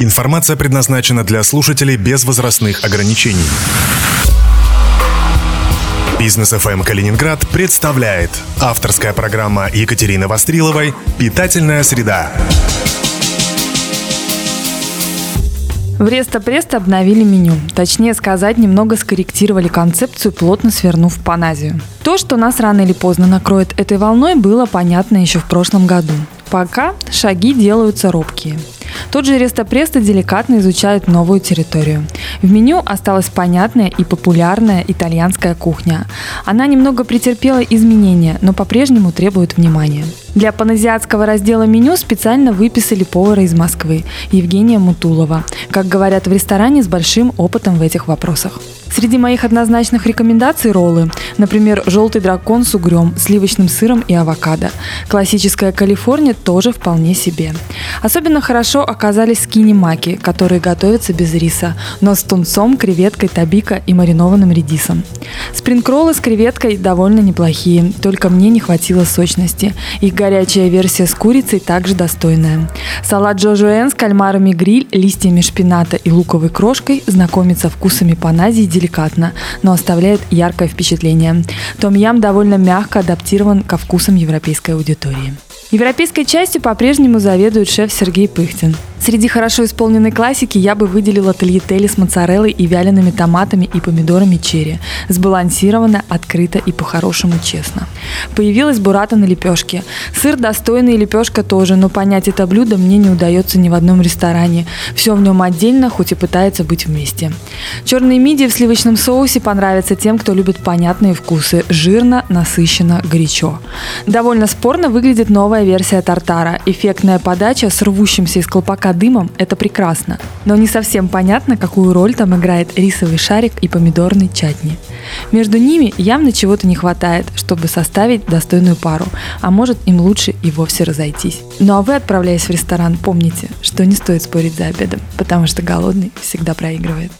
Информация предназначена для слушателей без возрастных ограничений. Бизнес FM Калининград представляет авторская программа Екатерины Востриловой «Питательная среда». В Реста Преста обновили меню. Точнее сказать, немного скорректировали концепцию, плотно свернув паназию. То, что нас рано или поздно накроет этой волной, было понятно еще в прошлом году. Пока шаги делаются робкие. Тот же Реста Преста деликатно изучает новую территорию. В меню осталась понятная и популярная итальянская кухня. Она немного претерпела изменения, но по-прежнему требует внимания. Для паназиатского раздела меню специально выписали повара из Москвы Евгения Мутулова, как говорят в ресторане с большим опытом в этих вопросах. Среди моих однозначных рекомендаций роллы, например, желтый дракон с угрем, сливочным сыром и авокадо. Классическая Калифорния тоже вполне себе. Особенно хорошо оказались скини-маки, которые готовятся без риса, но с тунцом, креветкой, табика и маринованным редисом. Спринг-роллы с креветкой довольно неплохие, только мне не хватило сочности. Их горячая версия с курицей также достойная. Салат Джо с кальмарами гриль, листьями шпината и луковой крошкой знакомится вкусами паназии деликатно, но оставляет яркое впечатление. Том-ям довольно мягко адаптирован ко вкусам европейской аудитории. Европейской частью по-прежнему заведует шеф Сергей Пыхтин. Среди хорошо исполненной классики я бы выделила тольятели с моцареллой и вялеными томатами и помидорами черри. Сбалансировано, открыто и по-хорошему честно. Появилась бурата на лепешке. Сыр достойный и лепешка тоже, но понять это блюдо мне не удается ни в одном ресторане. Все в нем отдельно, хоть и пытается быть вместе. Черные мидии в сливочном соусе понравятся тем, кто любит понятные вкусы. Жирно, насыщенно, горячо. Довольно спорно выглядит новая версия тартара. Эффектная подача с рвущимся из колпака дымом – это прекрасно, но не совсем понятно, какую роль там играет рисовый шарик и помидорный чатни. Между ними явно чего-то не хватает, чтобы составить достойную пару, а может им лучше и вовсе разойтись. Ну а вы, отправляясь в ресторан, помните, что не стоит спорить за обедом, потому что голодный всегда проигрывает.